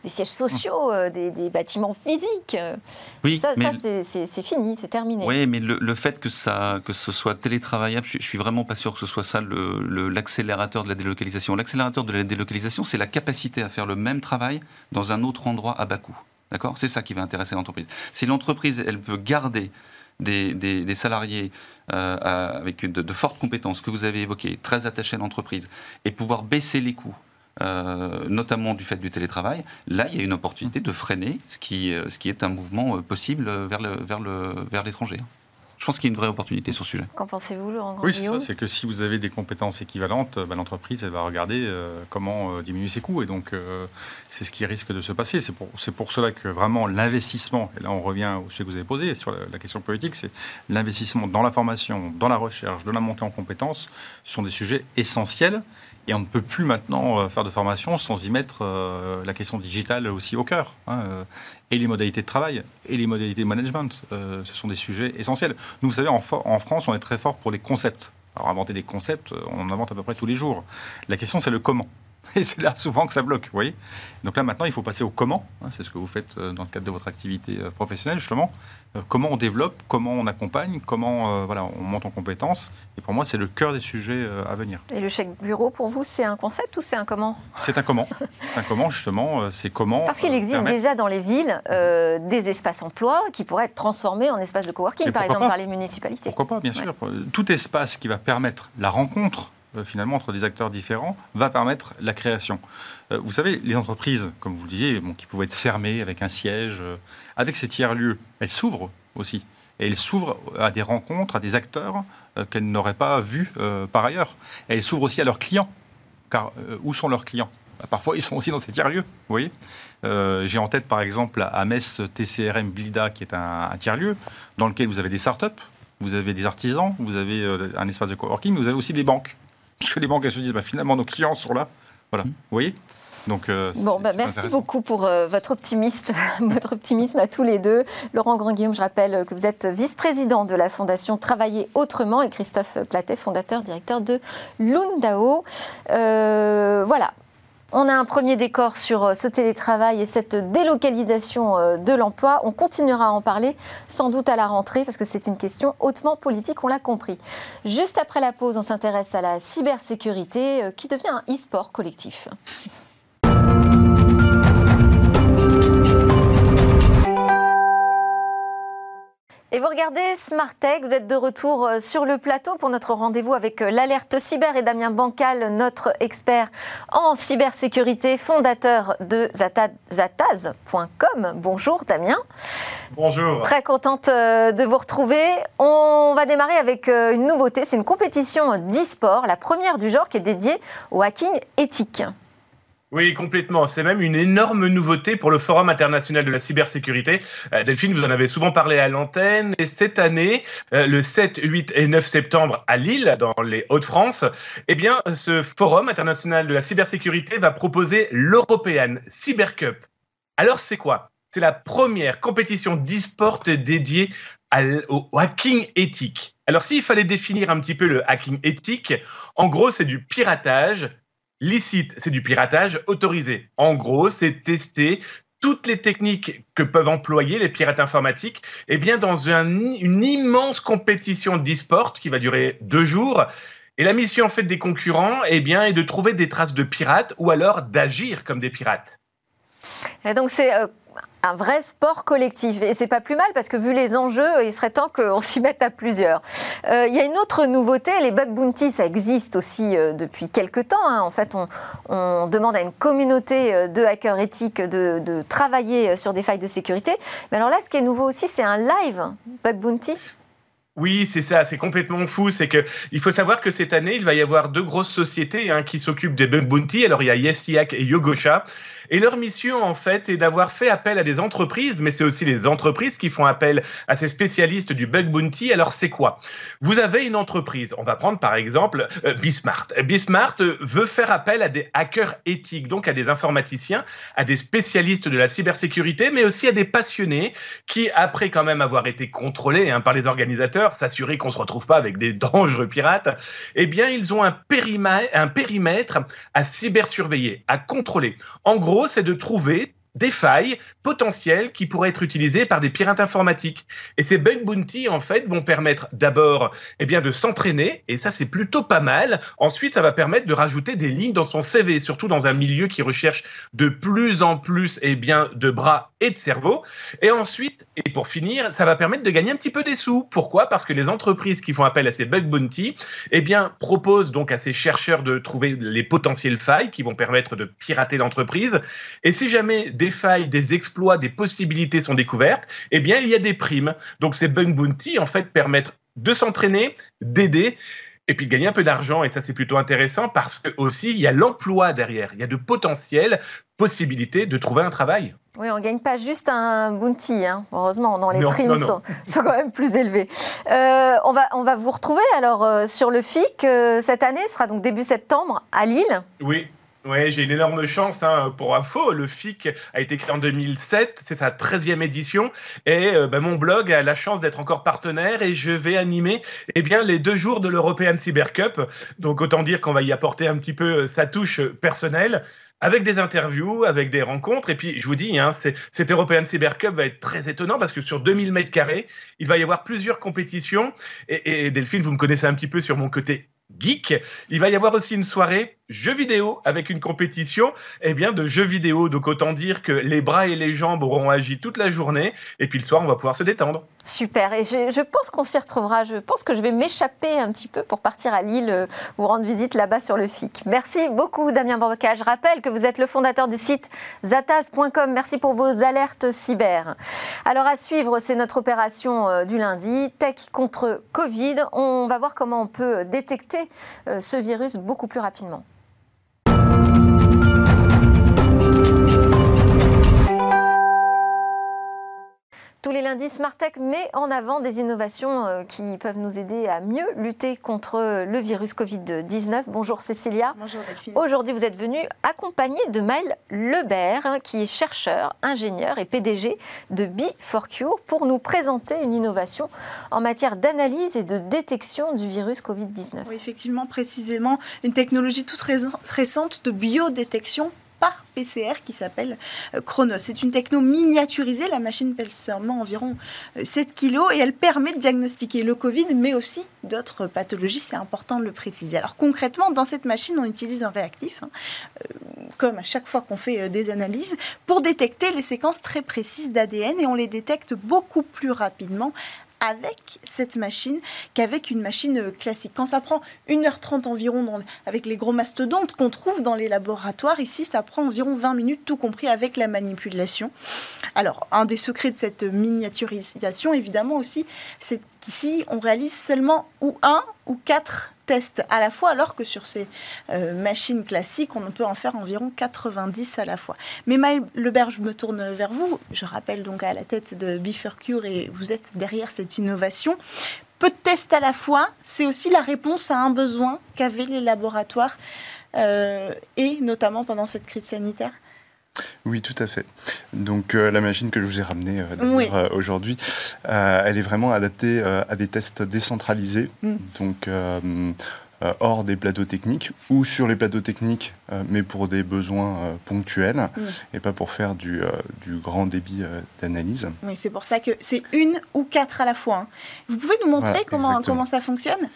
Des sièges sociaux, euh, des, des bâtiments physiques. Oui, ça, c'est- fini, c'est terminé. Oui, mais le, le fait que, ça, que ce soit télétravaillable, je, je suis vraiment pas sûr que ce soit ça l'accélérateur de la délocalisation. L'accélérateur de la délocalisation, c'est la capacité à faire le même travail dans un autre endroit à bas coût. D'accord? C'est ça qui va intéresser l'entreprise. Si l'entreprise, elle peut garder des, des- des salariés euh, avec de, de fortes compétences que vous avez évoquées, très attachés à l'entreprise, et pouvoir baisser les coûts, euh, notamment du fait du télétravail, là, il y a une opportunité de freiner ce qui, euh, ce qui est un mouvement euh, possible vers le- vers le- vers l'étranger. Je pense qu'il y a une vraie opportunité sur ce sujet. Qu'en pensez-vous, Laurent Oui, c'est ça. C'est que si vous avez des compétences équivalentes, bah, l'entreprise, elle va regarder euh, comment euh, diminuer ses coûts. Et donc, euh, c'est ce qui risque de se passer. C'est pour, c'est pour cela que vraiment l'investissement, et là on revient au sujet que vous avez posé sur la, la question politique, c'est l'investissement dans la formation, dans la recherche, dans la montée en compétences, sont des sujets essentiels. Et on ne peut plus maintenant euh, faire de formation sans y mettre euh, la question digitale aussi au cœur. hein, euh, et les modalités de travail, et les modalités de management. Ce sont des sujets essentiels. Nous, vous savez, en, en France, on est très fort pour les concepts. Alors, inventer des concepts, on en invente à peu près tous les jours. La question, c'est le comment. <laughs> Et c'est là souvent que ça bloque, vous voyez. Donc là maintenant, il faut passer au comment. Hein, c'est ce que vous faites euh, dans le cadre de votre activité euh, professionnelle, justement. Euh, comment on développe, comment on accompagne, comment voilà, on monte en compétences. Et pour moi, c'est le cœur des sujets à venir. Et le chèque bureau, pour vous, c'est un concept ou c'est un comment? C'est un comment. c'est un comment, justement. C'est comment. Parce qu'il existe déjà dans les villes des espaces emploi qui pourraient être transformés en espaces de coworking, par exemple, par les municipalités. Pourquoi pas, bien sûr. Tout espace qui va permettre la rencontre finalement entre des acteurs différents va permettre la création. Euh, vous savez, les entreprises, comme vous le disiez, qui pouvaient être fermées avec un siège, euh, avec ces tiers-lieux, elles s'ouvrent aussi. Et elles s'ouvrent à des rencontres, à des acteurs qu'elles n'auraient pas vus par ailleurs. Elles s'ouvrent aussi à leurs clients. Car où sont leurs clients? Bah, Parfois, ils sont aussi dans ces tiers-lieux, vous voyez? J'ai en tête, par exemple, à Metz TCRM Blida, qui est un, un tiers-lieu, dans lequel vous avez des startups, vous avez des artisans, vous avez un espace de coworking, mais vous avez aussi des banques. Puisque les banques, elles se disent, bah, finalement, nos clients sont là. Voilà, mmh. vous voyez donc, euh, bon, bah, merci beaucoup pour euh, votre, optimiste, <laughs> votre optimisme à tous les deux. Laurent Grand-Guillaume, je rappelle que vous êtes vice-président de la Fondation Travailler Autrement et Christophe Platet, fondateur, directeur de Lundao. Euh, voilà, on a un premier décor sur euh, ce télétravail et cette délocalisation euh, de l'emploi. On continuera à en parler sans doute à la rentrée parce que c'est une question hautement politique, on l'a compris. Juste après la pause, on s'intéresse à la cybersécurité euh, qui devient un e-sport collectif. Vous regardez Smart Tech, vous êtes de retour euh, sur le plateau pour notre rendez-vous avec euh, l'alerte cyber et Damien Bancal, notre expert en cybersécurité, fondateur de zataz.com. Bonjour Damien. Bonjour. Très contente euh, de vous retrouver. On va démarrer avec une nouveauté, c'est une compétition d'e-sport, la première du genre qui est dédiée au hacking éthique. Oui, complètement. C'est même une énorme nouveauté pour le Forum international de la cybersécurité. Euh, Delphine, vous en avez souvent parlé à l'antenne. Et cette année, euh, le 7, 8 et 9 septembre à Lille, dans les Hauts-de-France, eh bien, ce Forum international de la cybersécurité va proposer l'European Cyber Cup. Alors, c'est quoi? C'est la première compétition d'e-sport dédiée au hacking éthique. Alors, s'il fallait définir un petit peu le hacking éthique, en gros, c'est du piratage Licite, c'est du piratage autorisé. En gros, c'est tester toutes les techniques que peuvent employer les pirates informatiques, eh bien, dans une immense compétition d'e-sport qui va durer deux jours. Et la mission en fait des concurrents, eh bien, est de trouver des traces de pirates ou alors d'agir comme des pirates. Donc c'est euh, un vrai sport collectif. Et c'est pas plus mal parce que vu les enjeux, il serait temps qu'on s'y mette à plusieurs. Euh, il y a une autre nouveauté, les bug bounty, ça existe aussi euh, depuis quelques temps. Hein. En fait, on, demande à une communauté de hackers éthiques de, travailler sur des failles de sécurité. Mais alors là, ce qui est nouveau aussi, c'est un live bug bounty. Oui, c'est ça, c'est complètement fou. C'est que il faut savoir que cette année, il va y avoir deux grosses sociétés hein, qui s'occupent des bug bounty. Alors il y a YesYak et Yogosha. Et leur mission, en fait, est d'avoir fait appel à des entreprises, mais c'est aussi les entreprises qui font appel à ces spécialistes du bug bounty. Alors c'est quoi? Vous avez une entreprise. On va prendre par exemple euh, Bismart. Bismart veut faire appel à des hackers éthiques, donc à des informaticiens, à des spécialistes de la cybersécurité, mais aussi à des passionnés qui, après quand même avoir été contrôlés hein, par les organisateurs s'assurer qu'on se retrouve pas avec des <laughs> dangereux pirates, eh bien, ils ont un périmètre, un périmètre à cybersurveiller, à contrôler. En gros, c'est de trouver des failles potentielles qui pourraient être utilisées par des pirates informatiques. Et ces bug bounty, en fait, vont permettre d'abord eh bien, de s'entraîner, et ça, c'est plutôt pas mal. Ensuite, ça va permettre de rajouter des lignes dans son CV, surtout dans un milieu qui recherche de plus en plus eh bien, de bras et de cerveau. Et ensuite, et pour finir, ça va permettre de gagner un petit peu des sous. Pourquoi? Parce que les entreprises qui font appel à ces bug bounty eh bien, proposent donc à ces chercheurs de trouver les potentielles failles qui vont permettre de pirater l'entreprise. Et si jamais des failles, des exploits, des possibilités sont découvertes, eh bien, il y a des primes. Donc, ces bug bounty, en fait, permettent de s'entraîner, d'aider et puis de gagner un peu d'argent. Et ça, c'est plutôt intéressant parce que aussi, il y a l'emploi derrière. Il y a de potentielles possibilités de trouver un travail. Oui, on ne gagne pas juste un bounty, hein. heureusement, dans les primes Sont, quand même plus élevées. Euh, on, va, on va vous retrouver alors euh, sur le FIC euh, cette année, ce sera donc début septembre à Lille. Oui, Oui, j'ai une énorme chance hein, pour info. Le FIC a été créé en 2007, c'est sa 13e édition. Et euh, bah, mon blog a la chance d'être encore partenaire et je vais animer eh bien, les deux jours de l'European Cyber Cup. Donc autant dire qu'on va y apporter un petit peu euh, sa touche personnelle avec des interviews, avec des rencontres. Et puis, je vous dis, hein, cet European Cyber Cup va être très étonnant parce que sur 2000 mètres carrés, il va y avoir plusieurs compétitions. Et, et Delphine, vous me connaissez un petit peu sur mon côté geek. Il va y avoir aussi une soirée jeux vidéo avec une compétition eh bien, de jeux vidéo. Donc autant dire que les bras et les jambes auront agi toute la journée et puis le soir on va pouvoir se détendre. Super et je, pense qu'on s'y retrouvera. Je pense que je vais m'échapper un petit peu pour partir à Lille euh, vous rendre visite là-bas sur le FIC. Merci beaucoup Damien Borbeca. Je rappelle que vous êtes le fondateur du site zataz.com. Merci pour vos alertes cyber. Alors à suivre, c'est notre opération euh, du lundi, Tech contre Covid. On va voir comment on peut détecter euh, ce virus beaucoup plus rapidement. Tous les lundis, Smartech met en avant des innovations euh, qui peuvent nous aider à mieux lutter contre le virus Covid-19. Bonjour Cécilia. Bonjour Aujourd'hui, vous êtes venue accompagnée de Maël Lebert, hein, qui est chercheur, ingénieur et PDG de Be4Cure, pour nous présenter une innovation en matière d'analyse et de détection du virus Covid-19. Oui, effectivement, précisément, une technologie toute récente de biodétection PCR qui s'appelle euh, Chronos. C'est une techno miniaturisée, la machine pèse seulement environ 7 euh, kg et elle permet de diagnostiquer le Covid mais aussi d'autres pathologies, c'est important de le préciser. Alors concrètement, dans cette machine, on utilise un réactif, hein, euh, comme à chaque fois qu'on fait des analyses, pour détecter les séquences très précises d'ADN et on les détecte beaucoup plus rapidement avec cette machine qu'avec une machine classique. Quand ça prend 1h30 environ avec les gros mastodontes qu'on trouve dans les laboratoires, ici ça prend environ 20 minutes, tout compris avec la manipulation. Alors, un des secrets de cette miniaturisation, évidemment aussi, c'est qu'ici on réalise seulement ou un ou quatre tests à la fois, alors que sur ces euh, machines classiques, on peut en faire environ 90 à la fois. Mais Maël Lebert, je me tourne vers vous. Je rappelle donc à la tête de Bifurcure et vous êtes derrière cette innovation. Peu de tests à la fois, c'est aussi la réponse à un besoin qu'avaient les laboratoires euh, et notamment pendant cette crise sanitaire. Oui, tout à fait. Donc euh, la machine que je vous ai ramenée euh, aujourd'hui, elle est vraiment adaptée à des tests décentralisés. Mm. Donc euh, hors des plateaux techniques ou sur les plateaux techniques, euh, mais pour des besoins euh, ponctuels et pas pour faire du, du grand débit d'analyse. Oui, c'est pour ça que c'est une ou quatre à la fois. Hein. Vous pouvez nous montrer comment, comment ça fonctionne?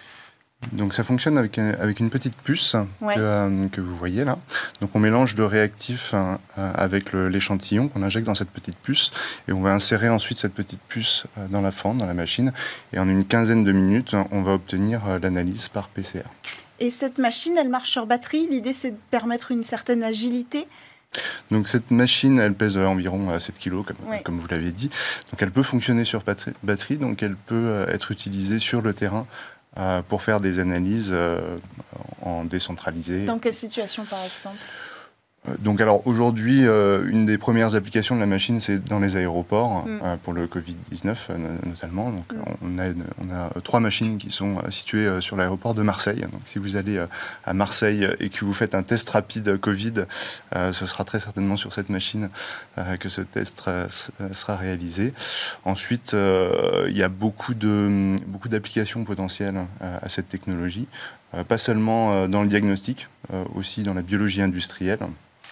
Donc ça fonctionne avec, avec une petite puce euh, que, vous voyez là. Donc on mélange le réactif euh, avec l'échantillon qu'on injecte dans cette petite puce et on va insérer ensuite cette petite puce euh, dans la fente, dans la machine et en une quinzaine de minutes on va obtenir l'analyse par PCR. Et cette machine, elle marche sur batterie. L'idée c'est de permettre une certaine agilité donc cette machine, elle pèse environ 7 kg, comme, comme vous l'avez dit. Donc elle peut fonctionner sur batterie, donc elle peut être utilisée sur le terrain euh, pour faire des analyses euh, en décentralisé. Dans quelle situation, par exemple? euh, donc alors aujourd'hui, euh, une des premières applications de la machine, c'est dans les aéroports, mm. euh, pour le Covid-19 notamment. Donc, mm. on, a, on, a, trois machines qui sont situées sur l'aéroport de Marseille. Donc si vous allez à Marseille et que vous faites un test rapide Covid, ce sera très certainement sur cette machine que ce test sera réalisé. Ensuite, il y a beaucoup de beaucoup d'applications potentielles à cette technologie, pas seulement dans le diagnostic, aussi dans la biologie industrielle.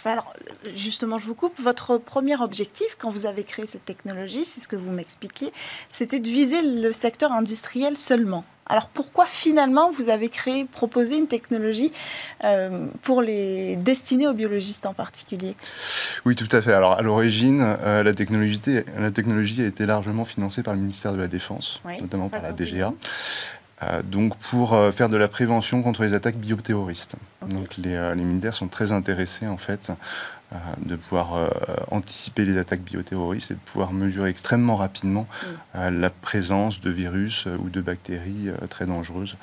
Alors, justement, je vous coupe. Votre premier objectif, quand vous avez créé cette technologie, c'est ce que vous m'expliquiez, c'était de viser le secteur industriel seulement. Alors pourquoi finalement vous avez créé, proposé une technologie euh, pour les destinée aux biologistes en particulier? Oui, tout à fait. Alors à l'origine, euh, la, technologie, la technologie a été largement financée par le ministère de la Défense, notamment par la DGA. Euh, donc pour euh, faire de la prévention contre les attaques bioterroristes. Donc les, euh, les, militaires sont très intéressés en fait de pouvoir anticiper les attaques bioterroristes et de pouvoir mesurer extrêmement rapidement la présence de virus ou de bactéries très dangereuses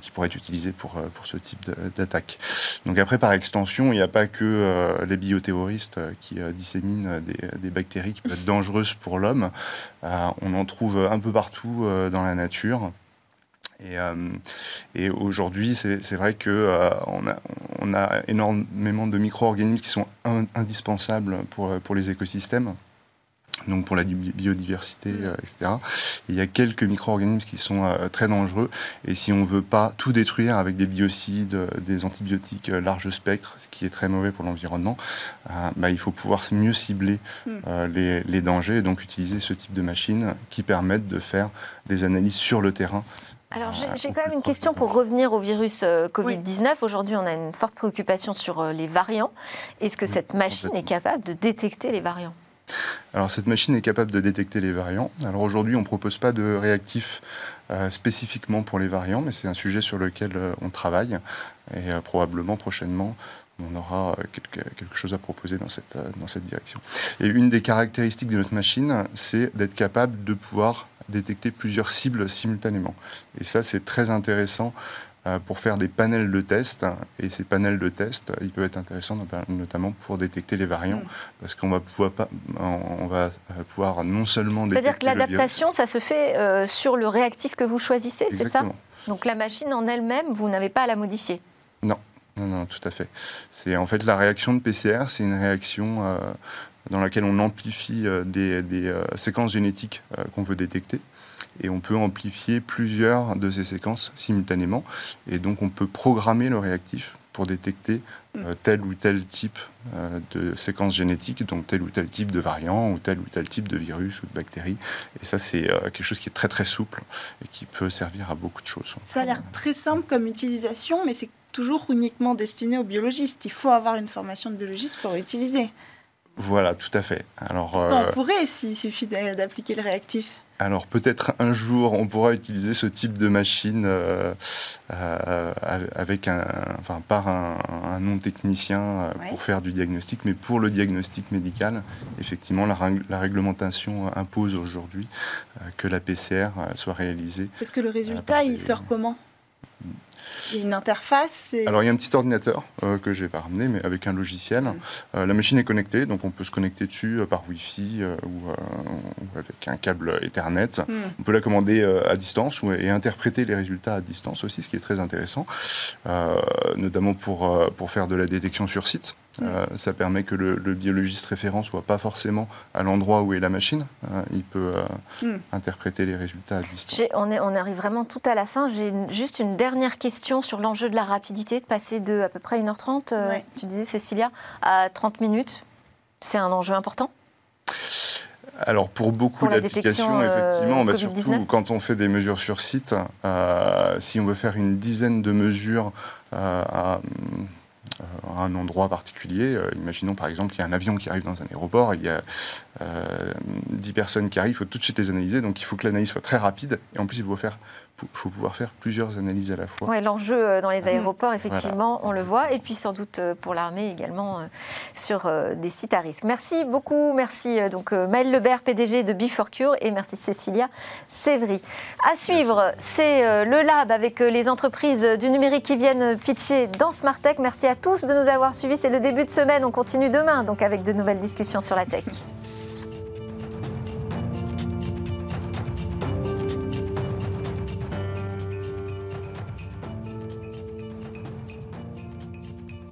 qui pourraient être utilisées pour, pour ce type d'attaque. Donc après, par extension, il n'y a pas que les bioterroristes qui disséminent des, des, bactéries qui peuvent être dangereuses pour l'homme. on en trouve un peu partout dans la nature. Et, et aujourd'hui, c'est vrai qu'on on, a, on a énormément de micro-organismes qui sont indispensables pour, pour les écosystèmes donc pour la biodiversité, mm. euh, etc. il y a quelques micro-organismes qui sont euh, très dangereux. Et si on ne veut pas tout détruire avec des biocides, euh, des antibiotiques large spectre, ce qui est très mauvais pour l'environnement, bah, il faut pouvoir mieux cibler mm. les, dangers et donc utiliser ce type de machines qui permettent de faire des analyses sur le terrain alors j'ai quand même une question pour revenir au virus Covid-19. Aujourd'hui, on a une forte préoccupation sur les variants. Est-ce que cette machine est capable de détecter les variants? Alors cette machine est capable de détecter les variants. Alors aujourd'hui, on ne propose pas de réactifs euh, spécifiquement pour les variants, mais c'est un sujet sur lequel euh, on travaille et euh, probablement prochainement on aura quelque, chose à proposer dans cette, dans cette direction. Et une des caractéristiques de notre machine, c'est d'être capable de pouvoir détecter plusieurs cibles simultanément. Et ça, c'est très intéressant euh, pour faire des panels de tests. Et ces panels de tests, ils peuvent être intéressants notamment pour détecter les variants, mm. parce qu'on va pouvoir, pas, on va pouvoir non seulement détecter. C'est-à-dire que l'adaptation, ça se fait euh, sur le réactif que vous choisissez, c'est ça? Donc la machine en elle-même, vous n'avez pas à la modifier? Non. Non, non, tout à fait. C'est en fait la réaction de PCR, c'est une réaction euh, dans laquelle on amplifie des, des séquences génétiques qu'on veut détecter et on peut amplifier plusieurs de ces séquences simultanément. Et donc on peut programmer le réactif pour détecter euh, tel ou tel type euh, de séquence génétique, donc tel ou tel type de variant ou tel ou tel type de virus ou de bactérie. Et ça, c'est euh, quelque chose qui est très très souple et qui peut servir à beaucoup de choses. Ça a l'air très simple comme utilisation, mais c'est toujours uniquement destiné aux biologistes. Il faut avoir une formation de biologiste pour utiliser. Voilà, tout à fait. Alors, on pourrait s'il suffit d'appliquer le réactif. Alors peut-être un jour on pourra utiliser ce type de machine euh, euh, avec un, enfin, par un, non-technicien euh, pour faire du diagnostic, mais pour le diagnostic médical, effectivement, la, la réglementation impose aujourd'hui que la PCR soit réalisée. Est-ce que le résultat, il sort comment? Il y a une interface Alors il y a un petit ordinateur euh, que je n'ai pas ramené, mais avec un logiciel. Euh, la machine est connectée, donc on peut se connecter dessus euh, par Wi-Fi ou, avec un câble Ethernet. Mm. On peut la commander à distance et interpréter les résultats à distance aussi, ce qui est très intéressant, notamment pour, pour faire de la détection sur site. Euh, ça permet que le, biologiste référent soit pas forcément à l'endroit où est la machine. Euh, il peut euh, hmm. interpréter les résultats à distance. On, est, on, arrive vraiment tout à la fin. J'ai juste une dernière question sur l'enjeu de la rapidité, de passer de à peu près 1h30, tu disais Cécilia, à 30 minutes. C'est un enjeu important? Alors pour beaucoup d'applications, effectivement, bah, surtout quand on fait des mesures sur site, si on veut faire une dizaine de mesures à à euh, un endroit particulier. Euh, imaginons par exemple qu'il y a un avion qui arrive dans un aéroport, il y a 10 euh, personnes qui arrivent, il faut tout de suite les analyser, donc il faut que l'analyse soit très rapide, et en plus il faut faire faut pouvoir faire plusieurs analyses à la fois. Ouais, L'enjeu euh, dans les aéroports, effectivement, on le voit, et puis sans doute euh, pour l'armée également euh, sur des sites à risque. Merci beaucoup, merci donc Maël Lebert, PDG de Before et merci Cécilia Sévry. À suivre, c'est le lab avec les entreprises du numérique qui viennent pitcher dans Smart Tech. Merci à tous de nous avoir suivis, c'est le début de semaine, on continue demain donc avec de nouvelles discussions sur la tech.